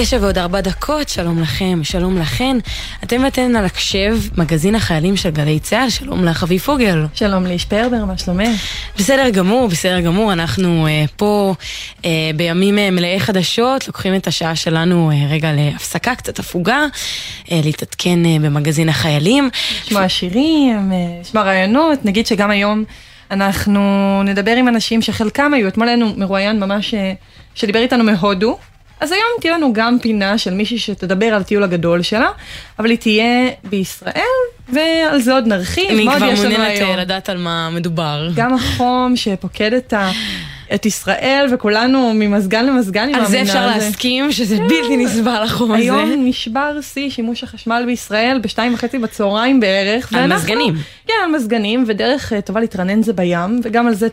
תשע ועוד ארבע דקות, שלום לכם, שלום לכן. אתם ואתן על הקשב, מגזין החיילים של גלי צה"ל, שלום לך אבי פוגל. שלום לאיש פרבר, מה שלומך? בסדר גמור, בסדר גמור, אנחנו uh, פה uh, בימים uh, מלאי חדשות, לוקחים את השעה שלנו uh, רגע להפסקה, קצת הפוגה, uh, להתעדכן uh, במגזין החיילים. לשמוע שירים, לשמוע רעיונות, נגיד שגם היום אנחנו נדבר עם אנשים שחלקם היו, אתמול היינו מרואיין ממש, שדיבר איתנו מהודו. אז היום תהיה לנו גם פינה של מישהי שתדבר על הטיול הגדול שלה, אבל היא תהיה בישראל, ועל זה עוד נרחיב. אני כבר מעוניינת אה, לדעת על מה מדובר. גם החום שפוקד את ה... את ישראל, וכולנו ממזגן למזגן, אני מאמינה. על זה אפשר להסכים שזה כן. בלתי נסבל החום הזה. היום נשבר שיא שימוש החשמל בישראל בשתיים וחצי בצהריים בערך. על מזגנים. כן, על מזגנים, ודרך אה, טובה להתרנן זה בים, וגם על זה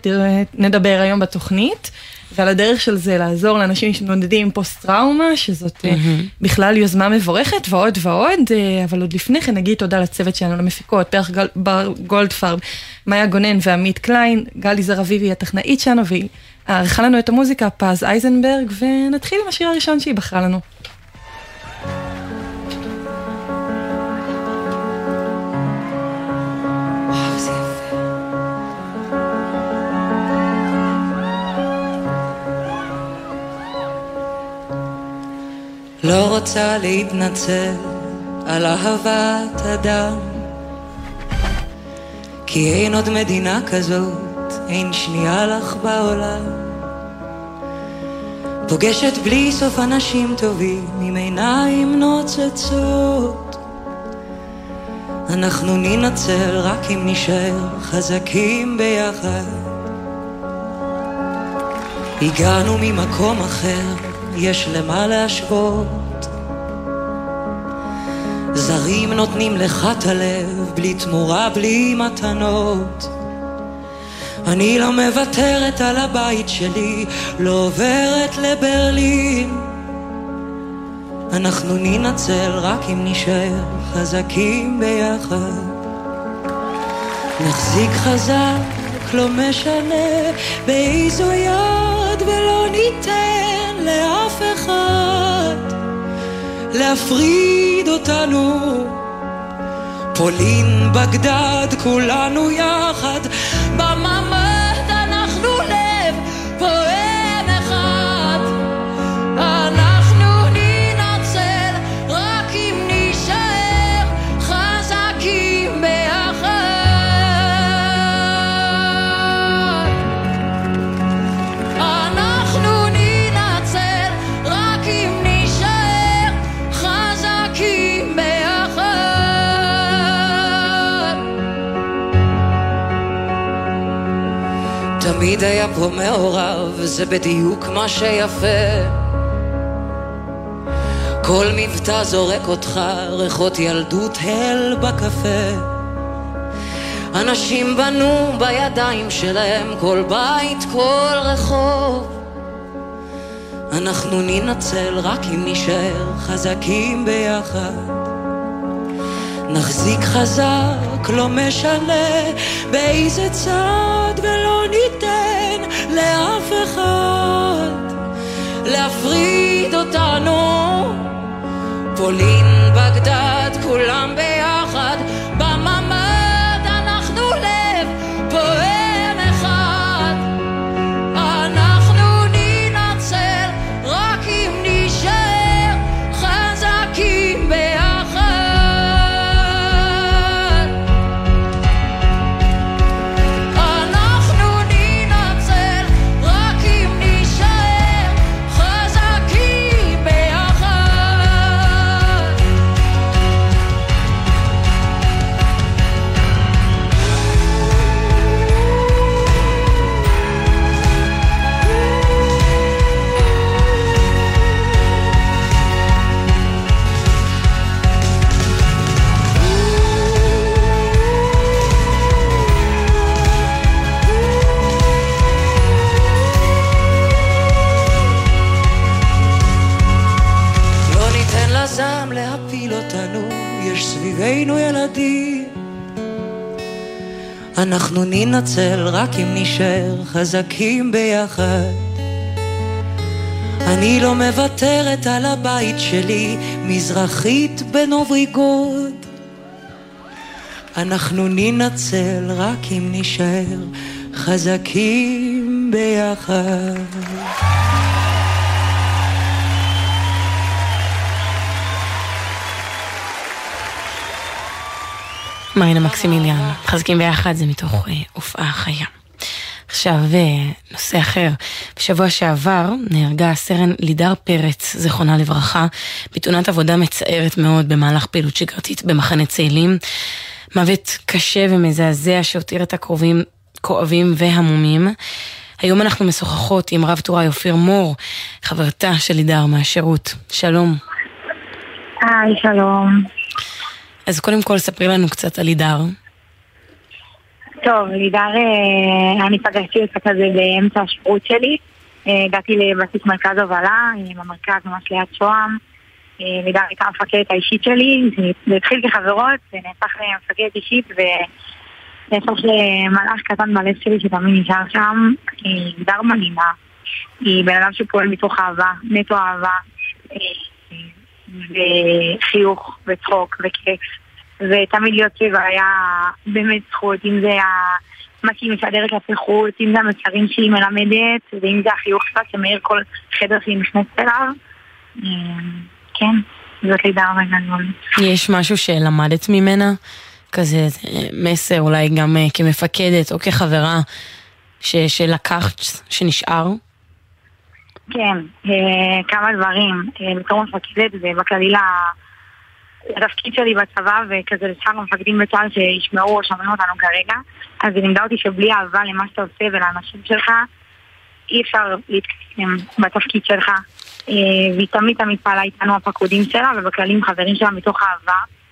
נדבר היום בתוכנית. ועל הדרך של זה לעזור לאנשים שמתמודדים עם פוסט טראומה, שזאת mm-hmm. בכלל יוזמה מבורכת ועוד ועוד, אה, אבל עוד לפני כן נגיד תודה לצוות שלנו, למפיקות, פרח גל, בר גולדפרב, מאיה גונן ועמית קליין, גלי זר אביבי הטכנאית שלנו, והיא ערכה לנו את המוזיקה, פז אייזנברג, ונתחיל עם השיר הראשון שהיא בחרה לנו. לא רוצה להתנצל על אהבת אדם. כי אין עוד מדינה כזאת, אין שנייה לך בעולם. פוגשת בלי סוף אנשים טובים עם עיניים נוצצות. אנחנו ננצל רק אם נשאר חזקים ביחד. הגענו ממקום אחר יש למה להשוות. זרים נותנים לך את הלב, בלי תמורה, בלי מתנות. אני לא מוותרת על הבית שלי, לא עוברת לברלין. אנחנו ננצל רק אם נשאר חזקים ביחד. נחזיק חזק, לא משנה באיזו יד, ולא ניתן לאף אחד להפריד אותנו. פולין, בגדד, כולנו יחד בממ"ד היה פה מעורב, זה בדיוק מה שיפה. כל מבטא זורק אותך, ריחות ילדות הל בקפה. אנשים בנו בידיים שלהם כל בית, כל רחוב. אנחנו ננצל רק אם נשאר חזקים ביחד. נחזיק חזק, לא משנה באיזה צד, ולא ניתן לאף אחד להפריד אותנו. פולין, בגדד, כולם ביחד, אנחנו ננצל רק אם נשאר חזקים ביחד. אני לא מוותרת על הבית שלי, מזרחית בנובריגוד. אנחנו ננצל רק אם נישאר חזקים ביחד. מרינה מקסימיליאן, חזקים ביחד זה מתוך אה, הופעה חיה. עכשיו אה, נושא אחר, בשבוע שעבר נהרגה סרן לידר פרץ, זיכרונה לברכה, בתאונת עבודה מצערת מאוד במהלך פעילות שגרתית במחנה צאלים. מוות קשה ומזעזע שהותיר את הקרובים כואבים והמומים. היום אנחנו משוחחות עם רב טוראי אופיר מור, חברתה של לידר מהשירות. שלום. היי, שלום. אז קודם כל ספרי לנו קצת על לידר. טוב, לידר, אה, אני פגשתי אותה כזה באמצע השירות שלי. אה, הגעתי לבסיס מרכז הובלה, במרכז ממש ליד שוהם. אה, לידר הייתה המפקדת האישית שלי, זה התחיל כחברות, זה נהפך למפקדת אישית ונהפך למלאך קטן בלב שלי שתמיד נשאר שם. היא לידר מדהימה, היא בן אדם שפועל מתוך אהבה, נטו אהבה, וחיוך וצחוק וכיף. ותמיד להיות סביבה היה באמת זכות, אם זה מה שהיא משדרת כלפי חוץ, אם זה המסרים שהיא מלמדת, ואם זה החיוך שלה שמאיר כל חדר שהיא נכנסת אליו. אמ, כן, זאת לידה הרבה גדול. יש משהו שלמדת ממנה? כזה מסר אולי גם אה, כמפקדת או כחברה ש, שלקחת, שנשאר? כן, אה, כמה דברים. אה, בתור מפקדת ובכללי לתפקיד שלי בצבא וכזה לשאר המפקדים בצה"ל שישמעו או שומעים אותנו כרגע. אז היא לימדה אותי שבלי אהבה למה שאתה עושה ולאנשים שלך אי אפשר להתקדם בתפקיד שלך. אה, והיא תמיד תמיד פעלה איתנו הפקודים שלה ובכללים חברים שלה מתוך אהבה. אה,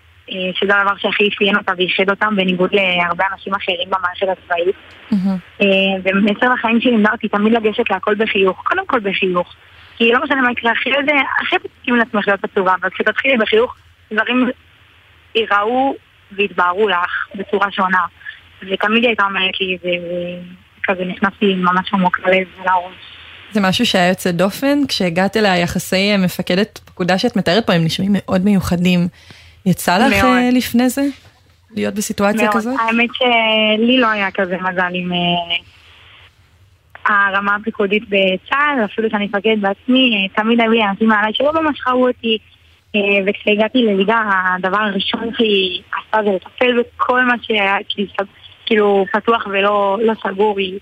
שזה הדבר שהכי אפיין אותה ואיחד אותם בניגוד להרבה אנשים אחרים במערכת הצבאית אה, ומסר לחיים שלי אותי תמיד לגשת להכל בחיוך קודם כל בחיוך כי לא משנה מה יקרה אחרי זה, אחרי זה תסכים לעצמך להיות עצובה, אבל כשתתחילי בחיוך דברים ייראו ויתבהרו לך בצורה שונה. ותמיד הייתה אומרת לי, וכזה נכנסתי ממש עמוק ללב ולראש. זה משהו שהיה יוצא דופן, כשהגעת אליה יחסי מפקדת פקודה שאת מתארת פה, הם נשמעים מאוד מיוחדים. יצא לך מאוד. אה, לפני זה להיות בסיטואציה מאוד. כזאת? האמת שלי לא היה כזה מזל עם uh, הרמה הפיקודית בצה"ל, אפילו שאני מפקדת בעצמי, אה, תמיד היו לי אנשים מעליי שלא ממש ראו אותי. אה, וכשהגעתי לליגה, הדבר הראשון שהיא עשתה זה לטפל בכל מה שהיה כאילו פתוח ולא לא סגור. היא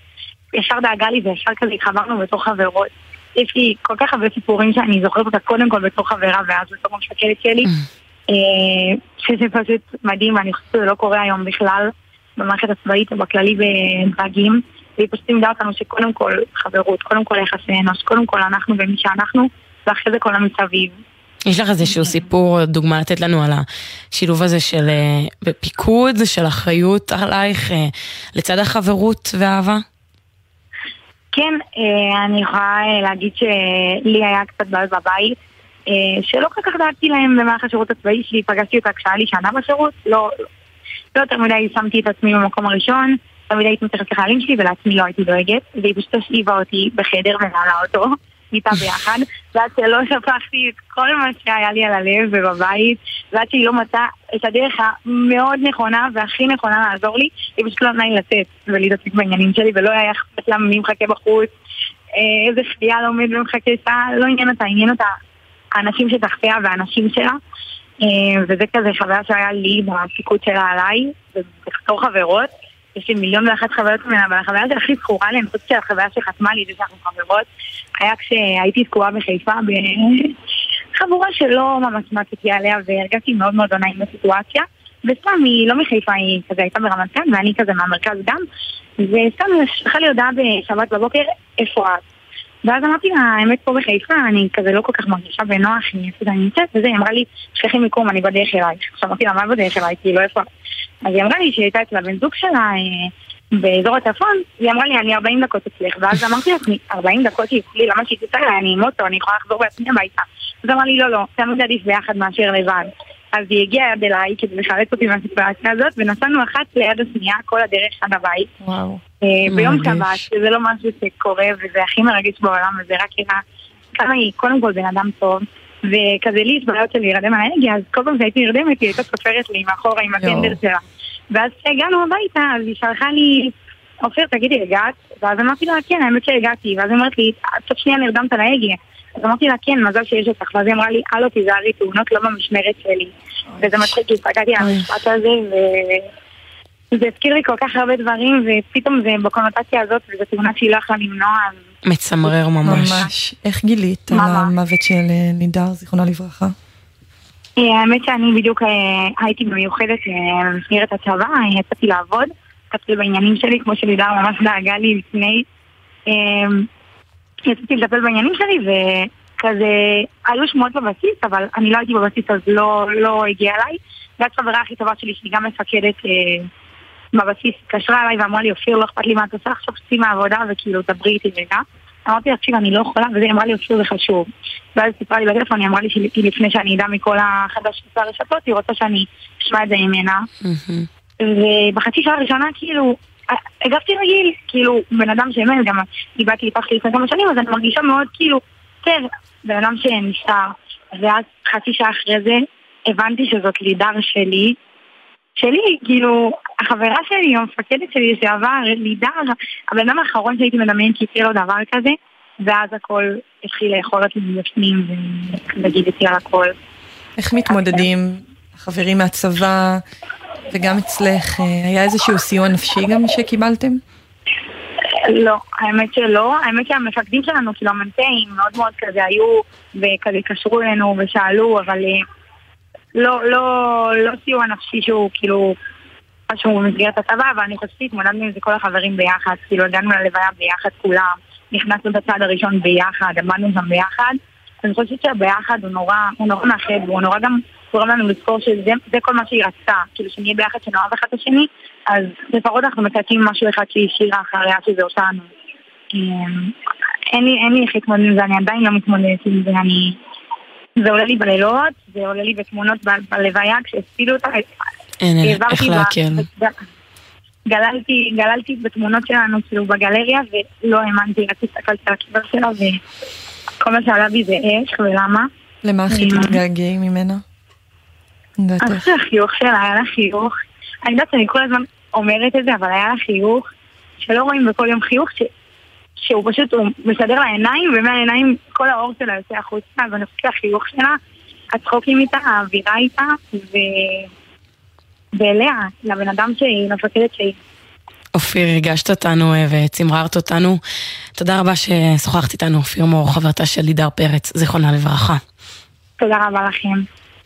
ישר דאגה לי וישר כזה התחברנו בתור חברות. יש לי כל כך הרבה סיפורים שאני זוכרת אותה קודם כל בתור חברה ואז בתור מפקדת שלי. אה, שזה פשוט מדהים ואני חושבת שזה לא קורה היום בכלל במערכת הצבאית או בכללי בדרגים. והיא פשוט לימדה אותנו שקודם כל חברות, קודם כל יחסי אנוש, קודם כל אנחנו ומי שאנחנו, ואחרי זה כל המסביב. יש לך איזשהו סיפור, דוגמה לתת לנו על השילוב הזה של אה, פיקוד, של אחריות עלייך, אה, לצד החברות והאהבה? כן, אה, אני יכולה להגיד שלי היה קצת בעיות בבית, שלא כל כך דאגתי להם במערכת השירות הצבאי שלי, פגשתי אותה כשהיה לי שנה בשירות, לא, לא יותר מדי שמתי את עצמי במקום הראשון, תמיד הייתי מתייחסת לחיילים שלי ולעצמי לא הייתי דואגת, והיא פשוט השאיבה אותי בחדר ונעלה אותו. איתה ביחד, ועד שלא שפכתי את כל מה שהיה לי על הלב ובבית, ועד שהיא לא מצאה את הדרך המאוד נכונה והכי נכונה לעזור לי, היא פשוט לא לי לצאת ולהתעסק בעניינים שלי, ולא היה אכפת לה מי מחכה בחוץ, אה, איזה חייל עומד ומחכה צה"ל, לא עניין אותה, עניין אותה האנשים שתחתיה והאנשים שלה. אה, וזה כזה חוויה שהיה לי בפיקוד שלה עליי, ובתור חברות. יש לי מיליון ואחת חוויות ממנה, אבל החוויה שהכי זכורה לי, אני חושבת שהחוויה שחתמה לי, זה שאנחנו חברות, היה כשהייתי תקועה בחיפה בחבורה שלא ממש מצאתי עליה, והרגשתי מאוד מאוד לא נעים בסיטואציה. וסתם, היא לא מחיפה, היא כזה הייתה ברמת גן, ואני כזה מהמרכז גם, וסתם שלחה לי הודעה בשבת בבוקר, איפה את? ואז אמרתי לה, האמת פה בחיפה, אני כזה לא כל כך מרגישה בנוח, אני איפה אני נמצאת, וזה, היא אמרה לי, שלחי מיקום, אני בדרך אלייך. עכשיו אמרתי לה, מה בדרך אלייך? כאילו, איפה? אז היא אמרה לי שהיא הייתה אצל הבן זוג שלה אה, באזור הצפון, היא אמרה לי, אני 40 דקות אצלך, ואז אמרתי לעצמי, 40 דקות היא לי, למה שהיא תצא אליי, אני עם אוטו, אני יכולה לחזור בעצמי הביתה. אז אמרה לי, לא, לא, תמיד עדיף ביחד מאשר לבד. אז היא הגיעה עד אליי כדי לחלץ אותי מהסיטואציה הזאת, ונסענו אחת ליד השנייה כל הדרך עד הבית. וואו. אה, ביום שבת, שזה לא משהו שקורה, וזה הכי מרגש בעולם, וזה רק היה כמה היא קודם כל בן אדם טוב, וכזה לי יש בעיות של להירדם על האנרגיה, אז כל פעם שהייתי נרדמת היא הייתה סופרת לי מאחורה עם הטנדר שלה. ואז כשהגענו הביתה, אז היא שלחה לי, אופיר, תגידי, הגעת? ואז אמרתי לה, כן, האמת שהגעתי. ואז היא אומרת לי, תוך שנייה נרדמת על ההגה. אז אמרתי לה, כן, מזל שיש אותך. ואז היא אמרה לי, הלו, תיזהרי, תאונות לא במשמרת שלי. וזה מצחיק, כי הסתכלתי על המשפט הזה, וזה הזכיר לי כל כך הרבה דברים, ופתאום זה בקונוטציה הזאת, וזו תאונה שהיא לא יכלה למנוע. מצמרר ממש. ממש. איך גילית על המוות של אה, נידר, זיכרונה לברכה? אה, האמת שאני בדיוק אה, הייתי במיוחדת במסגרת הצבא, יצאתי לעבוד, יצאתי בעניינים שלי, כמו שלידר ממש דאגה לי לפני. יצאתי לטפל בעניינים שלי, וכזה, היו שמועות בבסיס, אבל אני לא הייתי בבסיס אז לא, לא הגיע אליי. ואז חברה הכי טובה שלי, שהיא גם מפקדת אה, בבסיס, התקשרה אליי ואמרה לי, אופיר, לא אכפת לי מה את עושה, עכשיו שצאי מהעבודה וכאילו דברי איתי רגע. אמרתי לה, תקשיב, אני לא יכולה, וזה אמרה לי, אופיר, זה חשוב. ואז סיפרה לי בטלפון, היא אמרה לי שלפני שאני אדע מכל החדש של הרשתות, היא רוצה שאני אשמע את זה ממנה. ובחצי שעה הראשונה, כאילו, הגבתי רגיל, כאילו, בן אדם שאמת, גם איבדתי איתך לפני כמה שנים, אז אני מרגישה מאוד כאילו, כן, בן אדם שנשאר. ואז חצי שעה אחרי זה, הבנתי שזאת לידר שלי, שלי, כאילו, החברה שלי, המפקדת שלי שעבר, לידר, הבן אדם האחרון שהייתי מדמיין כי יקרה לו דבר כזה, ואז הכל התחיל לאכול אותי מבפנים ולהגיד איתי על הכל. איך מתמודדים חברים מהצבא, וגם אצלך, אה, היה איזשהו סיוע נפשי גם שקיבלתם? לא, האמת שלא. האמת שהמפקדים שלנו, כאילו המ"פים, מאוד מאוד כזה היו, וכזה התקשרו אלינו ושאלו, אבל אה, לא, לא, לא סיוע נפשי שהוא כאילו משהו במסגרת הצבא, אבל אני חושבת שהתמודדנו עם זה כל החברים ביחד, כאילו הגענו ללוויה ביחד כולם, נכנסנו בצד הראשון ביחד, עמדנו שם ביחד. אני חושבת שהביחד הוא נורא, הוא נורא מאחד, והוא נורא גם גורם לנו לזכור שזה כל מה שהיא רצתה, כאילו שנהיה ביחד, שנאהב אחד את השני, אז לפחות אנחנו מצייקים משהו אחד שהיא השאירה אחריה שזה אותנו. אמ, אין לי, אין לי איך להתמודד עם זה, אני עדיין לא מתמודדת עם זה, אני... זה עולה לי בלילות, זה עולה לי בתמונות בלוויה כשהפילו אותה. אין, איך להקל. גללתי, גללתי בתמונות שלנו כאילו בגלריה ולא האמנתי, רק הסתכלתי על הכיבר שלה וכל מה שעלה בי זה אש, ולמה? למה הכי אמ, תתגעגעי ממנה? אני חושבת שהחיוך שלה היה לה חיוך, אני יודעת שאני כל הזמן אומרת את זה, אבל היה לה חיוך שלא רואים בכל יום חיוך ש... שהוא פשוט, הוא מסדר לה עיניים, ומהעיניים כל האור שלה יוצא החוצה, אז אני חושבת שהחיוך שלה, הצחוקים איתה, האווירה איתה, ו... ואליה, לבן אדם שהיא מפקדת שהיא. אופיר, ריגשת אותנו אה, וצמררת אותנו. תודה רבה ששוחחת איתנו, אופיר מור, חברתה של לידר פרץ, זיכרונה לברכה. תודה רבה לכם.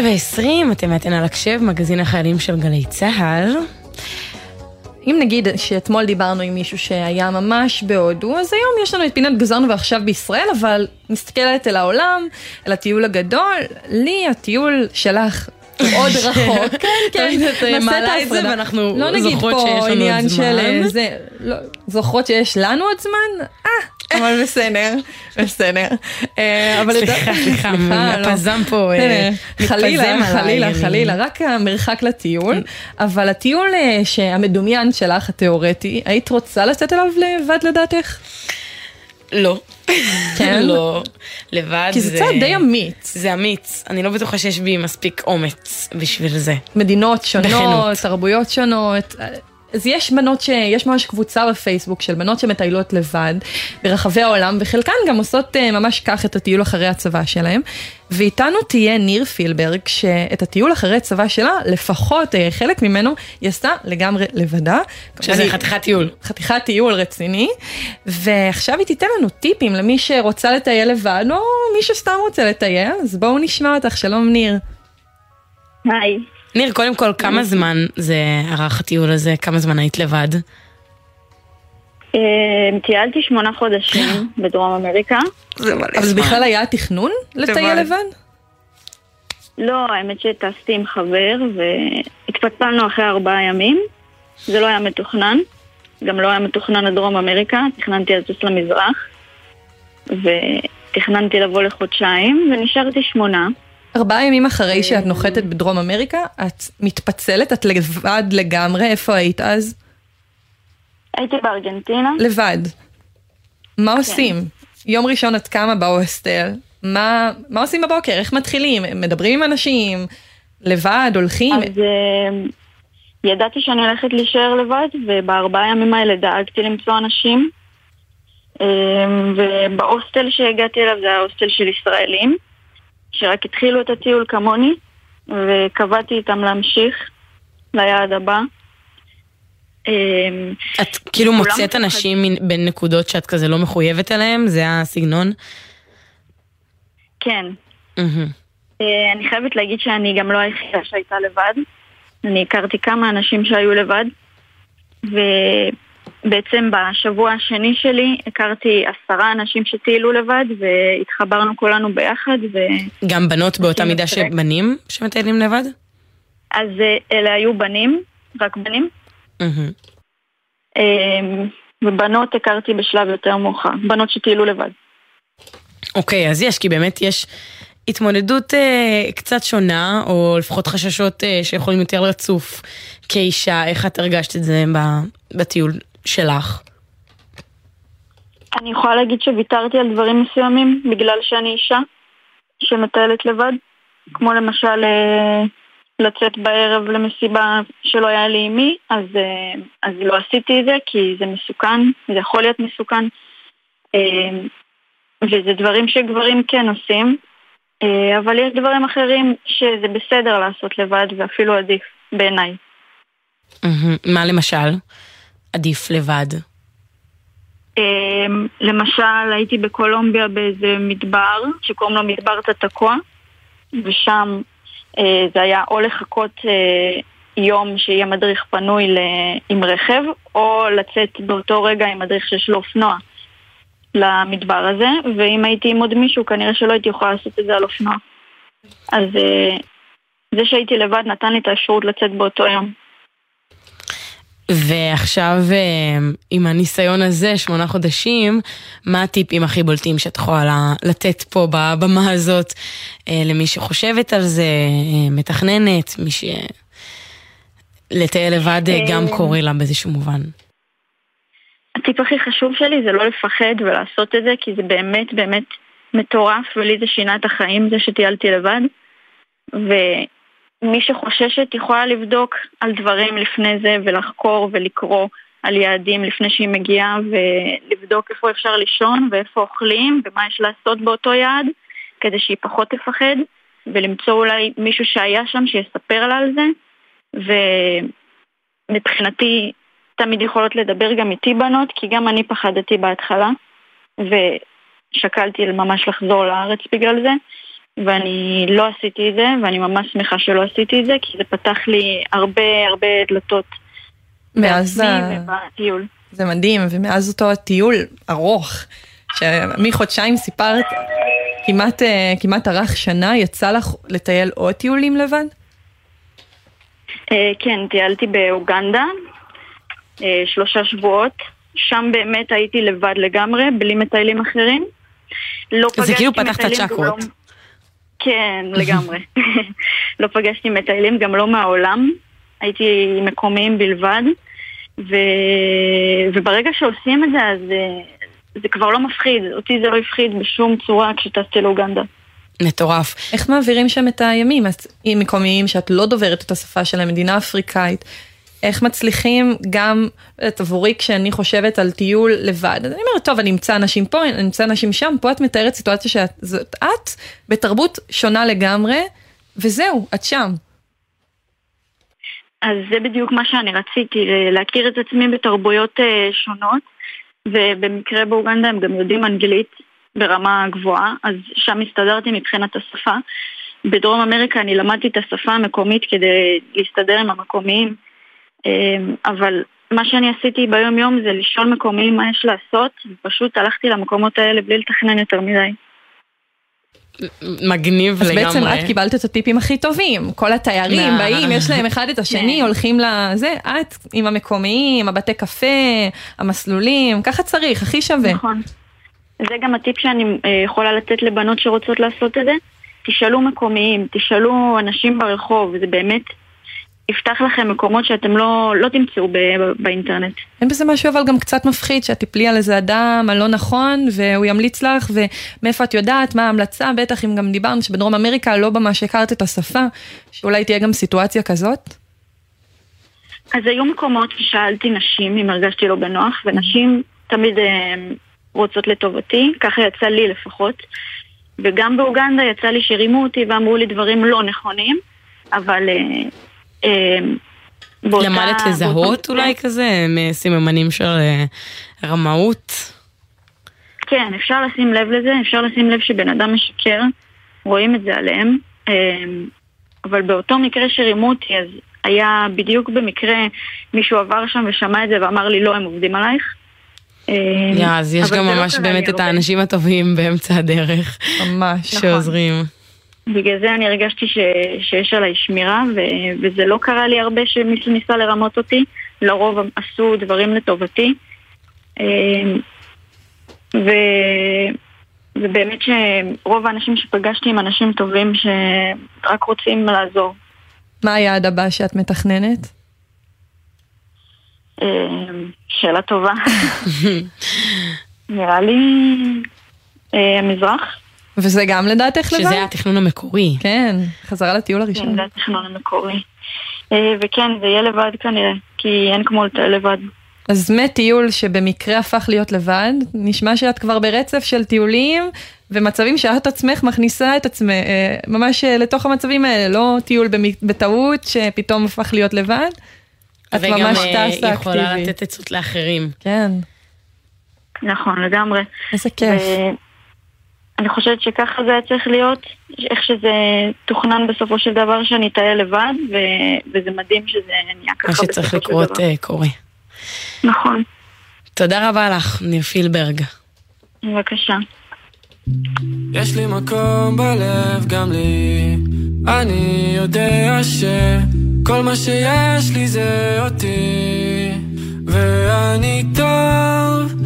תשע ועשרים, אתם מעטן על הקשב, מגזין החיילים של גלי צה"ל. אם נגיד שאתמול דיברנו עם מישהו שהיה ממש בהודו, אז היום יש לנו את פינת גזרנו ועכשיו בישראל, אבל מסתכלת אל העולם, אל הטיול הגדול, לי הטיול שלך עוד רחוק, כן, כן, את, אה, נעשה מעלה את זה. ואנחנו לא נגיד זוכרות פה שיש לנו עוד עניין זמן. של אה, זה, לא, זוכרות שיש לנו עוד זמן? אה, אבל בסדר, בסדר. אה, אבל סליחה, סליחה, לא. הפזם פה אה, חלילה, מתפזם עליי, חלילה, אני- חלילה, רק המרחק לטיול, אבל הטיול אה, שהמדומיין שלך, התיאורטי, היית רוצה לצאת אליו לבד לדעתך? לא. כן? לא. לבד כי זה צעד די אמיץ. זה אמיץ. אני לא בטוחה שיש בי מספיק אומץ בשביל זה. מדינות שונות. תרבויות שונות. אז יש בנות ש... יש ממש קבוצה בפייסבוק של בנות שמטיילות לבד ברחבי העולם, וחלקן גם עושות אה, ממש כך את הטיול אחרי הצבא שלהם. ואיתנו תהיה ניר פילברג, שאת הטיול אחרי צבא שלה, לפחות אה, חלק ממנו, היא עשתה לגמרי לבדה. שזה אני- חתיכת טיול. חתיכת טיול רציני, ועכשיו היא תיתן לנו טיפים למי שרוצה לטייל לבד, או מי שסתם רוצה לטייל, אז בואו נשמע אותך, שלום ניר. היי. ניר, קודם כל, כמה זמן זה ערך הטיול הזה? כמה זמן היית לבד? אה, טיילתי שמונה חודשים בדרום אמריקה. זה מלא אבל זה בכלל היה תכנון לטייל. לבד? לא, האמת שטסתי עם חבר והתפצלנו אחרי ארבעה ימים. זה לא היה מתוכנן. גם לא היה מתוכנן לדרום אמריקה, תכננתי לטוס למזרח. ותכננתי לבוא לחודשיים, ונשארתי שמונה. ארבעה ימים אחרי שאת נוחתת בדרום אמריקה, את מתפצלת, את לבד לגמרי, איפה היית אז? הייתי בארגנטינה. לבד. מה עושים? יום ראשון את קמה בהוסטל, מה, מה עושים בבוקר? איך מתחילים? מדברים עם אנשים? לבד? הולכים? אז אה, ידעתי שאני הולכת להישאר לבד, ובארבעה ימים האלה דאגתי למצוא אנשים. אה, ובהוסטל שהגעתי אליו זה היה הוסטל של ישראלים, שרק התחילו את הטיול כמוני, וקבעתי איתם להמשיך ליעד הבא. אה, את כאילו מוצאת אנשים בין נקודות שאת כזה לא מחויבת אליהם? זה הסגנון? כן. אה, אני חייבת להגיד שאני גם לא היחידה שהייתה לבד. אני הכרתי כמה אנשים שהיו לבד, ובעצם בשבוע השני שלי הכרתי עשרה אנשים שטיילו לבד, והתחברנו כולנו ביחד, ו... גם בנות באותה מידה. שבנים שמטיילים לבד? אז אה, אלה היו בנים, רק בנים. אה, ובנות הכרתי בשלב יותר מאוחר, בנות שטיילו לבד. אוקיי, אז יש, כי באמת יש התמודדות אה, קצת שונה, או לפחות חששות אה, שיכולים יותר לצוף כאישה. איך את הרגשת את זה בטיול שלך? אני יכולה להגיד שוויתרתי על דברים מסוימים בגלל שאני אישה שמטיילת לבד, כמו למשל אה, לצאת בערב למסיבה שלא היה לי עם מי, אז, אה, אז לא עשיתי את זה כי זה מסוכן, זה יכול להיות מסוכן, אה, וזה דברים שגברים כן עושים, אבל יש דברים אחרים שזה בסדר לעשות לבד ואפילו עדיף בעיניי. מה למשל? עדיף לבד. אמ, למשל, הייתי בקולומביה באיזה מדבר, שקוראים לו מדבר תתקוע, ושם אה, זה היה או לחכות אה, יום שיהיה מדריך פנוי עם רכב, או לצאת באותו רגע עם מדריך שיש לו אופנוע למדבר הזה, ואם הייתי עם עוד מישהו, כנראה שלא הייתי יכולה לעשות את זה על אופנוע. אז אה, זה שהייתי לבד נתן לי את האפשרות לצאת באותו יום. ועכשיו, אה, עם הניסיון הזה, שמונה חודשים, מה הטיפים הכי בולטים שאת יכולה לתת פה בבמה הזאת אה, למי שחושבת על זה, אה, מתכננת, מי ש... לטייל לבד גם קורה לה באיזשהו מובן. הטיפ הכי חשוב שלי זה לא לפחד ולעשות את זה, כי זה באמת באמת מטורף, ולי זה שינה את החיים, זה שטיילתי לבד. מי שחוששת יכולה לבדוק על דברים לפני זה ולחקור ולקרוא על יעדים לפני שהיא מגיעה ולבדוק איפה אפשר לישון ואיפה אוכלים ומה יש לעשות באותו יעד כדי שהיא פחות תפחד ולמצוא אולי מישהו שהיה שם שיספר לה על זה. ומבחינתי תמיד יכולות לדבר גם איתי בנות כי גם אני פחדתי בהתחלה ושקלתי ממש לחזור לארץ בגלל זה ואני לא עשיתי את זה ואני ממש שמחה שלא עשיתי את זה כי זה פתח לי הרבה הרבה דלתות מאז ה... ובטיול. זה מדהים, ומאז אותו טיול ארוך, שמחודשיים סיפרת, כמעט, אה, כמעט ארך שנה, יצא לך לטייל עוד טיולים לבד? אה, כן, טיילתי באוגנדה, אה, שלושה שבועות. שם באמת הייתי לבד לגמרי, בלי מטיילים אחרים. לא זה כאילו פתח את הצ'קרות. כן, לגמרי. לא פגשתי מטיילים גם לא מהעולם, הייתי מקומיים בלבד. ו... וברגע שעושים את זה, אז אה, זה כבר לא מפחיד. אותי זה לא הפחיד בשום צורה כשטסתי לאוגנדה. מטורף. איך מעבירים שם את הימים? עם מקומיים שאת לא דוברת את השפה של המדינה האפריקאית, איך מצליחים גם, את עבורי כשאני חושבת על טיול לבד, אז אני אומרת, טוב, אני אמצא אנשים פה, אני אמצא אנשים שם, פה את מתארת סיטואציה שאת את בתרבות שונה לגמרי, וזהו, את שם. אז זה בדיוק מה שאני רציתי, להכיר את עצמי בתרבויות אה, שונות, ובמקרה באוגנדה הם גם יודעים אנגלית ברמה גבוהה, אז שם הסתדרתי מבחינת השפה. בדרום אמריקה אני למדתי את השפה המקומית כדי להסתדר עם המקומיים, אבל מה שאני עשיתי ביום יום זה לשאול מקומיים מה יש לעשות, ופשוט הלכתי למקומות האלה בלי לתכנן יותר מדי. מגניב אז לגמרי. בעצם את קיבלת את הטיפים הכי טובים, כל התיירים? באים, יש להם אחד את השני, כן. הולכים לזה, את עם המקומיים, הבתי קפה, המסלולים, ככה צריך, הכי שווה. נכון. זה גם הטיפ שאני אה, יכולה לתת לבנות שרוצות לעשות את זה. תשאלו מקומיים, תשאלו אנשים ברחוב, זה באמת יפתח לכם מקומות שאתם לא, לא תמצאו ב- באינטרנט. אין בזה משהו אבל גם קצת מפחיד, שאת תפלי על איזה אדם הלא נכון, והוא ימליץ לך, ומאיפה את יודעת, מה ההמלצה, בטח אם גם דיברנו שבדרום אמריקה לא ממש הכרת את השפה, שאולי תהיה גם סיטואציה כזאת. אז היו מקומות ששאלתי נשים אם הרגשתי לא בנוח, ונשים תמיד אה, רוצות לטובתי, ככה יצא לי לפחות. וגם באוגנדה יצא לי שהרימו אותי ואמרו לי דברים לא נכונים, אבל אה, באותה... למדת לזהות באותה- אולי כזה, מסממנים של אה, רמאות? כן, אפשר לשים לב לזה, אפשר לשים לב שבן אדם משקר, רואים את זה עליהם, אה, אבל באותו מקרה שרימו אותי, אז היה בדיוק במקרה מישהו עבר שם ושמע את זה ואמר לי לא, הם עובדים עלייך. אה, יא, אז יש גם לא ממש באמת את. האנשים הטובים באמצע הדרך, ממש. נכון. שעוזרים. בגלל זה אני הרגשתי ש... שיש עליי שמירה, ו... וזה לא קרה לי הרבה שמישהו ניסה לרמות אותי, לרוב עשו דברים לטובתי. אה, ו... ובאמת שרוב האנשים שפגשתי הם אנשים טובים שרק רוצים לעזור. מה היעד הבא שאת מתכננת? אה, שאלה טובה. נראה לי אה, המזרח. וזה גם לדעתך לבד? שזה התכנון המקורי. כן, חזרה לטיול כן, הראשון. זה התכנון המקורי. אה, וכן, זה יהיה לבד כנראה, כי אין כמו לטייל לבד. אז מטיול שבמקרה הפך להיות לבד, נשמע שאת כבר ברצף של טיולים ומצבים שאת עצמך מכניסה את עצמך אה, ממש אה, לתוך המצבים האלה, לא טיול במ- בטעות שפתאום הפך להיות לבד. את וגם ממש טסה יכולה אקטיבית. לתת עצות לאחרים. כן, נכון, לגמרי. איזה כיף. אני חושבת שככה זה היה צריך להיות, איך שזה תוכנן בסופו של דבר שאני אטייל לבד, ו- וזה מדהים שזה נהיה ככה מה בסופו שצריך של לקרות דבר. אה, קורה. נכון, תודה רבה לך, ניר פילברג. בבקשה. יש לי מקום בלב גם לי אני יודע שכל מה שיש לי זה אותי ואני טוב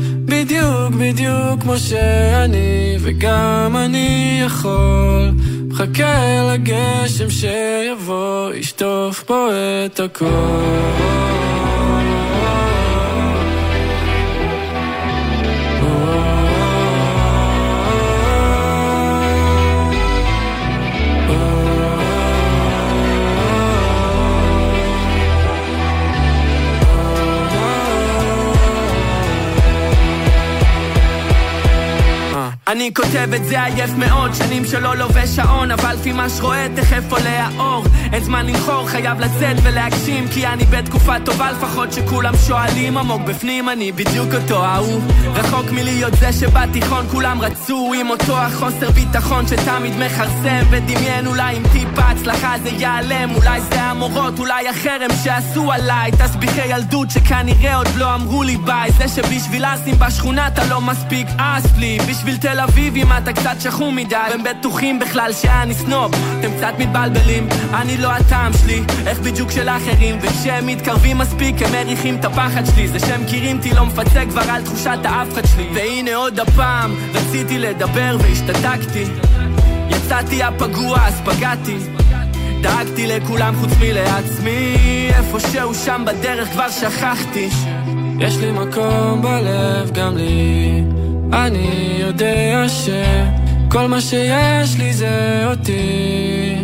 בדיוק בדיוק כמו שאני וגם אני יכול. מחכה לגשם שיבוא ישטוף פה את הכל אני כותב את זה עייף מאוד, שנים שלא לובש שעון, אבל לפי מה שרואה תכף עולה האור. אין זמן לנחור, חייב לצאת ולהגשים, כי אני בתקופה טובה לפחות שכולם שואלים עמוק בפנים, אני בדיוק אותו ההוא. רחוק מלהיות זה שבתיכון כולם רצו, עם אותו החוסר ביטחון שתמיד מכרסם, ודמיין אולי עם טיפה הצלחה זה ייעלם, אולי זה המורות, אולי החרם שעשו עליי, תסביכי ילדות שכנראה עוד לא אמרו לי ביי, זה שבשביל אסים בשכונה אתה לא מספיק אס לי, בשביל תל אביב אם אתה קצת שחום מדי, והם בטוחים בכלל שאני סנוב, אתם קצת מתבלבלים, אני לא הטעם שלי, איך בדיוק של אחרים, וכשהם מתקרבים מספיק הם מריחים את הפחד שלי, זה שהם מכירים אותי לא מפצה כבר על תחושת האפחד שלי, והנה עוד הפעם, רציתי לדבר והשתתקתי, יצאתי הפגוע אז פגעתי. דאגתי לכולם חוץ מלעצמי. איפשהו שם בדרך כבר שכחתי. יש לי מקום בלב גם לי אני יודע שכל מה שיש לי זה אותי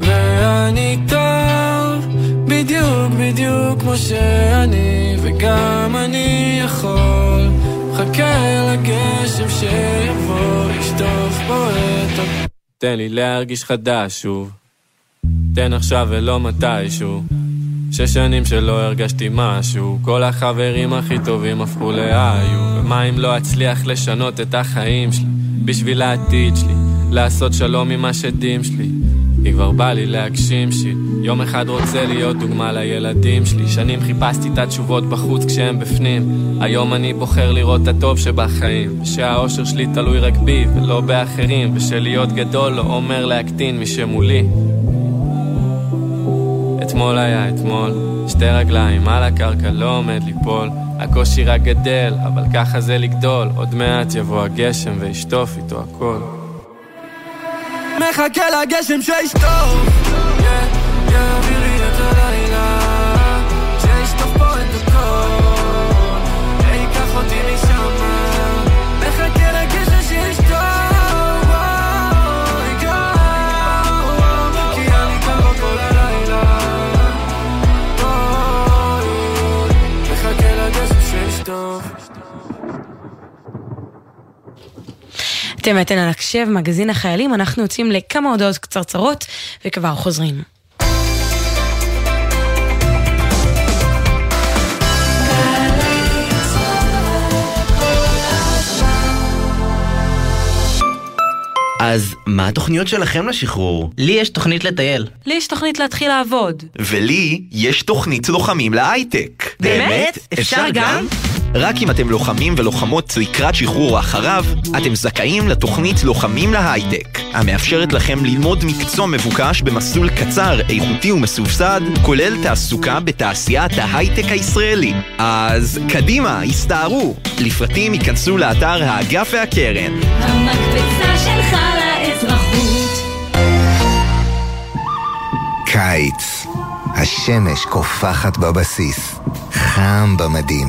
ואני טוב בדיוק בדיוק כמו שאני וגם אני יכול. חכה לגשם שיבוא לשטוף פה את ה... תן לי להרגיש חדש שוב. תן עכשיו ולא מתישהו שש שנים שלא הרגשתי משהו. כל החברים הכי טובים הפכו להיו ומה אם לא אצליח לשנות את החיים שלי? בשביל העתיד שלי לעשות שלום עם השדים שלי. כי כבר בא לי להגשים שיט. יום אחד רוצה להיות דוגמה לילדים שלי. שנים חיפשתי את התשובות בחוץ כשהם בפנים. היום אני בוחר לראות את הטוב שבחיים. ושהאושר שלי תלוי רק בי ולא באחרים. ושלהיות גדול לא אומר להקטין מי שמולי אתמול היה אתמול, שתי רגליים על הקרקע לא עומד ליפול, הקושי רק גדל, אבל ככה זה לגדול, עוד מעט יבוא הגשם וישטוף איתו הכל. מחכה לגשם שישטוף, יעביר לי אתם אתן על הקשב, מגזין החיילים, אנחנו יוצאים לכמה הודעות קצרצרות וכבר חוזרים. אז מה התוכניות שלכם לשחרור? לי יש תוכנית לטייל. לי יש תוכנית להתחיל לעבוד. ולי יש תוכנית לוחמים להייטק. באמת? אפשר גם? רק אם אתם לוחמים ולוחמות לקראת שחרור או אחריו, אתם זכאים לתוכנית לוחמים להייטק, המאפשרת לכם ללמוד מקצוע מבוקש במסלול קצר, איכותי ומסובסד, כולל תעסוקה בתעשיית ההייטק הישראלי. אז קדימה, הסתערו. לפרטים ייכנסו לאתר האגף והקרן. המקפצה שלך לאזרחות. קיץ. השמש קופחת בבסיס, חם במדים,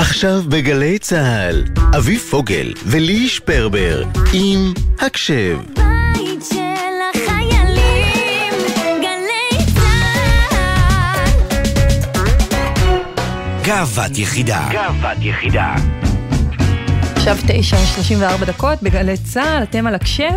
עכשיו בגלי צה"ל, אביב פוגל ולי שפרבר עם הקשב. בית של החיילים, גלי צה"ל. גאוות יחידה. גאוות יחידה. עכשיו תשע שלושים וארבע דקות בגלי צה"ל, אתם על הקשב.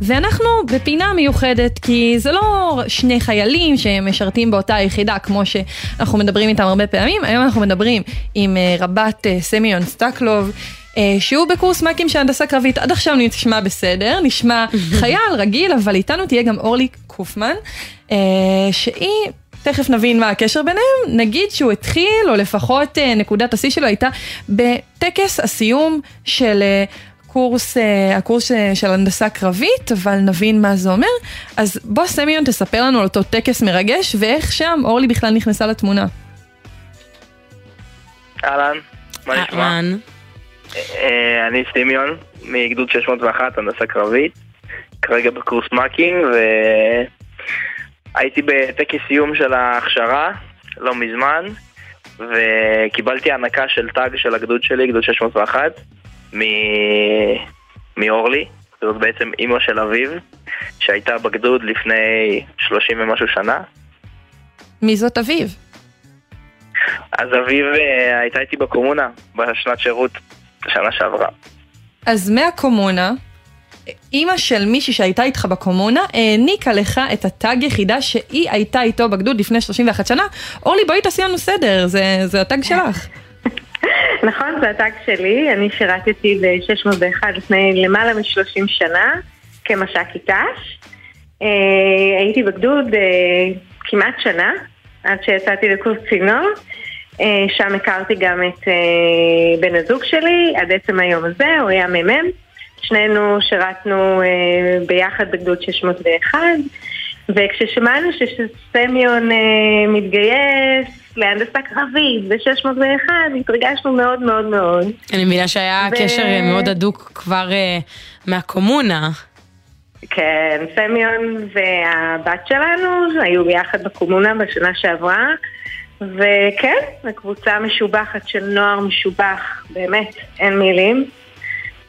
ואנחנו בפינה מיוחדת, כי זה לא שני חיילים שמשרתים באותה יחידה, כמו שאנחנו מדברים איתם הרבה פעמים, היום אנחנו מדברים עם אה, רבת אה, סמיון סטקלוב. אה, שהוא בקורס מ"כים של הנדסה קרבית, עד עכשיו נשמע בסדר, נשמע חייל רגיל, אבל איתנו תהיה גם אורלי קופמן, שהיא, תכף נבין מה הקשר ביניהם, נגיד שהוא התחיל, או לפחות נקודת השיא שלו הייתה בטקס הסיום של אה, קורס, אה, הקורס אה, של הנדסה קרבית, אבל נבין מה זה אומר. אז בוא סמיון תספר לנו על אותו טקס מרגש, ואיך שם אורלי בכלל נכנסה לתמונה. אהלן, מה נשמע? אהלן. אה, אני סימיון, מגדוד 601, הנדסה קרבית. כרגע בקורס מ"כים, הייתי בטקס סיום של ההכשרה, לא מזמן, וקיבלתי הענקה של תג של הגדוד שלי, גדוד 601, מ... מאורלי, זאת בעצם אימא של אביב, שהייתה בגדוד לפני 30 ומשהו שנה. מי זאת אביב? אז אביב אה, הייתה איתי בקומונה, בשנת שירות, שנה שעברה. אז מהקומונה, אימא של מישהי שהייתה איתך בקומונה העניקה לך את התג יחידה שהיא הייתה איתו בגדוד לפני 31 שנה. אורלי, בואי תעשי לנו סדר, זה, זה התג שלך. נכון, זה הטאג שלי, אני שירתתי ב-601 לפני למעלה מ-30 שנה כמש"קית ת"ש. אה, הייתי בגדוד אה, כמעט שנה, עד שיצאתי לקורס צינור. אה, שם הכרתי גם את בן הזוג שלי, עד עצם היום הזה, הוא היה מ"מ. שנינו שירתנו ביחד בגדוד 601, וכששמענו שסמיון מתגייס להנדסה קרבית ב-601, התרגשנו מאוד מאוד מאוד. אני מבינה שהיה ו- קשר אה, מאוד הדוק כבר אה, מהקומונה. כן, סמיון והבת שלנו היו ביחד בקומונה בשנה שעברה, וכן, זו קבוצה משובחת של נוער משובח, באמת, אין מילים.